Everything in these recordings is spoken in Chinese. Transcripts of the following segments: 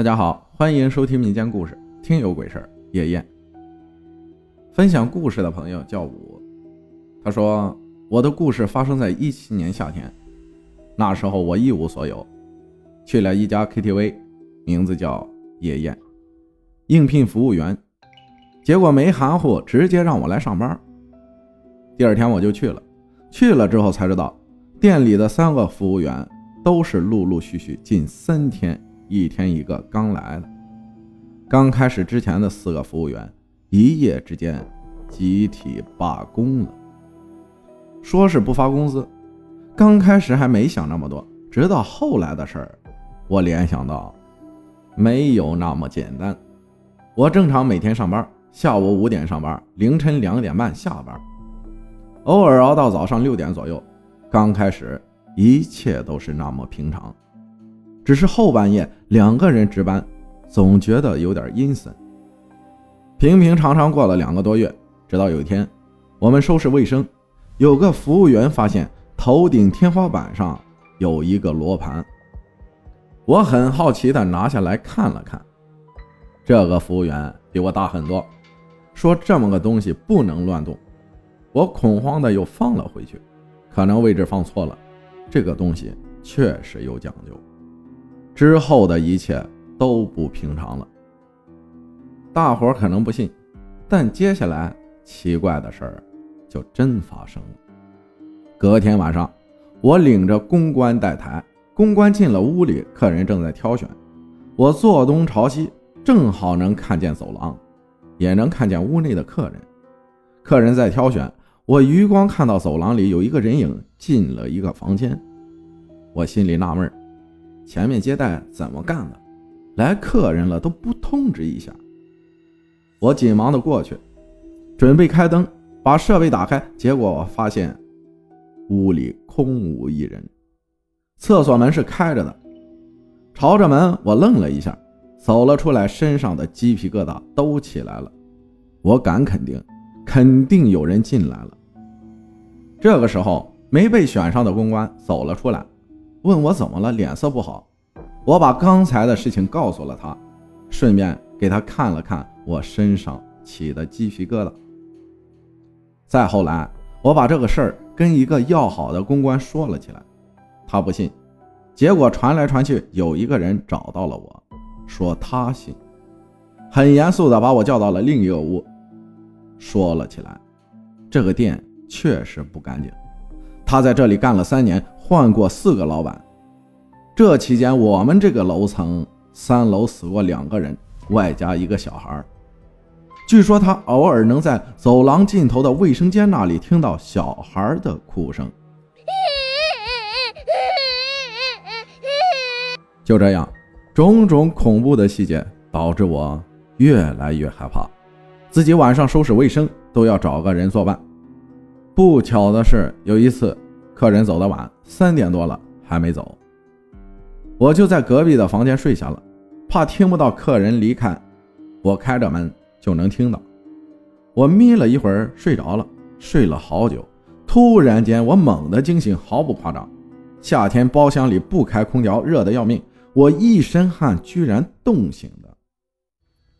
大家好，欢迎收听民间故事《听有鬼事夜宴》。分享故事的朋友叫武，他说我的故事发生在一七年夏天，那时候我一无所有，去了一家 KTV，名字叫夜宴，应聘服务员，结果没含糊，直接让我来上班。第二天我就去了，去了之后才知道，店里的三个服务员都是陆陆续续近三天。一天一个刚来的，刚开始之前的四个服务员一夜之间集体罢工了，说是不发工资。刚开始还没想那么多，直到后来的事儿，我联想到没有那么简单。我正常每天上班，下午五点上班，凌晨两点半下班，偶尔熬到早上六点左右。刚开始一切都是那么平常。只是后半夜两个人值班，总觉得有点阴森。平平常常过了两个多月，直到有一天，我们收拾卫生，有个服务员发现头顶天花板上有一个罗盘。我很好奇的拿下来看了看，这个服务员比我大很多，说这么个东西不能乱动。我恐慌的又放了回去，可能位置放错了。这个东西确实有讲究。之后的一切都不平常了。大伙可能不信，但接下来奇怪的事儿就真发生了。隔天晚上，我领着公关带台，公关进了屋里，客人正在挑选。我坐东朝西，正好能看见走廊，也能看见屋内的客人。客人在挑选，我余光看到走廊里有一个人影进了一个房间，我心里纳闷前面接待怎么干的？来客人了都不通知一下。我紧忙的过去，准备开灯，把设备打开，结果我发现屋里空无一人，厕所门是开着的。朝着门，我愣了一下，走了出来，身上的鸡皮疙瘩都起来了。我敢肯定，肯定有人进来了。这个时候，没被选上的公关走了出来。问我怎么了，脸色不好。我把刚才的事情告诉了他，顺便给他看了看我身上起的鸡皮疙瘩。再后来，我把这个事儿跟一个要好的公关说了起来，他不信。结果传来传去，有一个人找到了我，说他信，很严肃的把我叫到了另一个屋，说了起来。这个店确实不干净，他在这里干了三年。换过四个老板，这期间我们这个楼层三楼死过两个人，外加一个小孩。据说他偶尔能在走廊尽头的卫生间那里听到小孩的哭声。就这样，种种恐怖的细节导致我越来越害怕，自己晚上收拾卫生都要找个人作伴。不巧的是，有一次。客人走的晚，三点多了还没走，我就在隔壁的房间睡下了，怕听不到客人离开，我开着门就能听到。我眯了一会儿睡着了，睡了好久，突然间我猛地惊醒，毫不夸张，夏天包厢里不开空调，热得要命，我一身汗，居然冻醒的，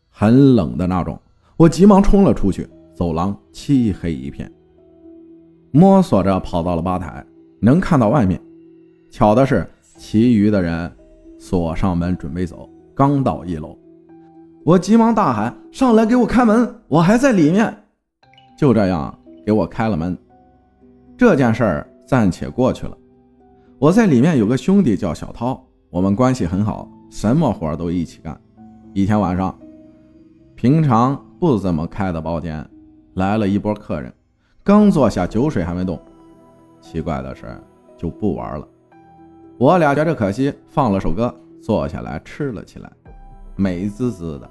很冷的那种。我急忙冲了出去，走廊漆黑一片，摸索着跑到了吧台。能看到外面，巧的是，其余的人锁上门准备走。刚到一楼，我急忙大喊：“上来给我开门！我还在里面。”就这样给我开了门。这件事儿暂且过去了。我在里面有个兄弟叫小涛，我们关系很好，什么活都一起干。一天晚上，平常不怎么开的包间来了一波客人，刚坐下，酒水还没动。奇怪的是，就不玩了。我俩觉着可惜，放了首歌，坐下来吃了起来，美滋滋的。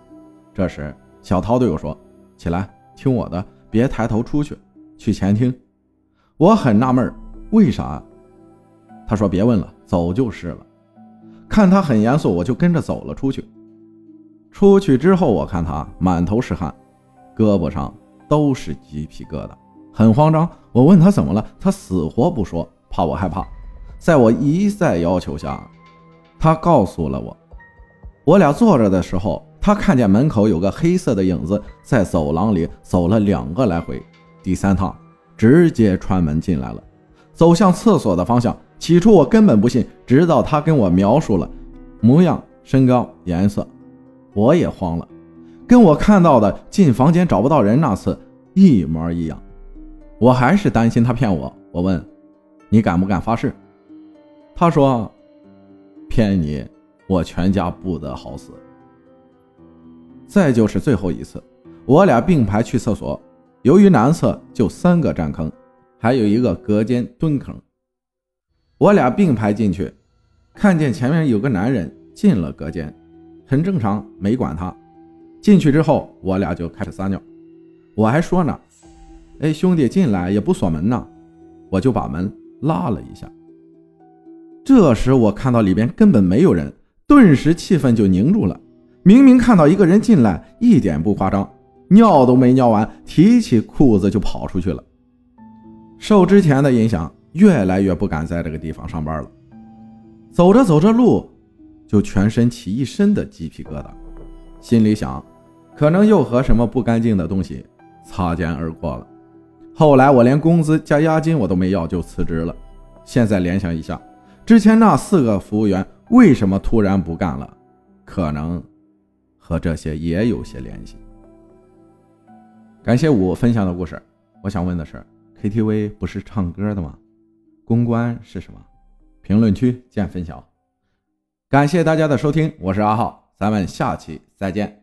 这时，小涛对我说：“起来，听我的，别抬头出去，去前厅。”我很纳闷，为啥？他说：“别问了，走就是了。”看他很严肃，我就跟着走了出去。出去之后，我看他满头是汗，胳膊上都是鸡皮疙瘩。很慌张，我问他怎么了，他死活不说，怕我害怕。在我一再要求下，他告诉了我，我俩坐着的时候，他看见门口有个黑色的影子在走廊里走了两个来回，第三趟直接穿门进来了，走向厕所的方向。起初我根本不信，直到他跟我描述了模样、身高、颜色，我也慌了，跟我看到的进房间找不到人那次一模一样。我还是担心他骗我，我问：“你敢不敢发誓？”他说：“骗你，我全家不得好死。”再就是最后一次，我俩并排去厕所，由于男厕就三个站坑，还有一个隔间蹲坑。我俩并排进去，看见前面有个男人进了隔间，很正常，没管他。进去之后，我俩就开始撒尿。我还说呢：“哎，兄弟，进来也不锁门呢。”我就把门拉了一下。这时我看到里边根本没有人，顿时气氛就凝住了。明明看到一个人进来，一点不夸张，尿都没尿完，提起裤子就跑出去了。受之前的影响。越来越不敢在这个地方上班了。走着走着路，就全身起一身的鸡皮疙瘩，心里想，可能又和什么不干净的东西擦肩而过了。后来我连工资加押金我都没要就辞职了。现在联想一下，之前那四个服务员为什么突然不干了？可能和这些也有些联系。感谢我分享的故事。我想问的是，KTV 不是唱歌的吗？公关是什么？评论区见分晓。感谢大家的收听，我是阿浩，咱们下期再见。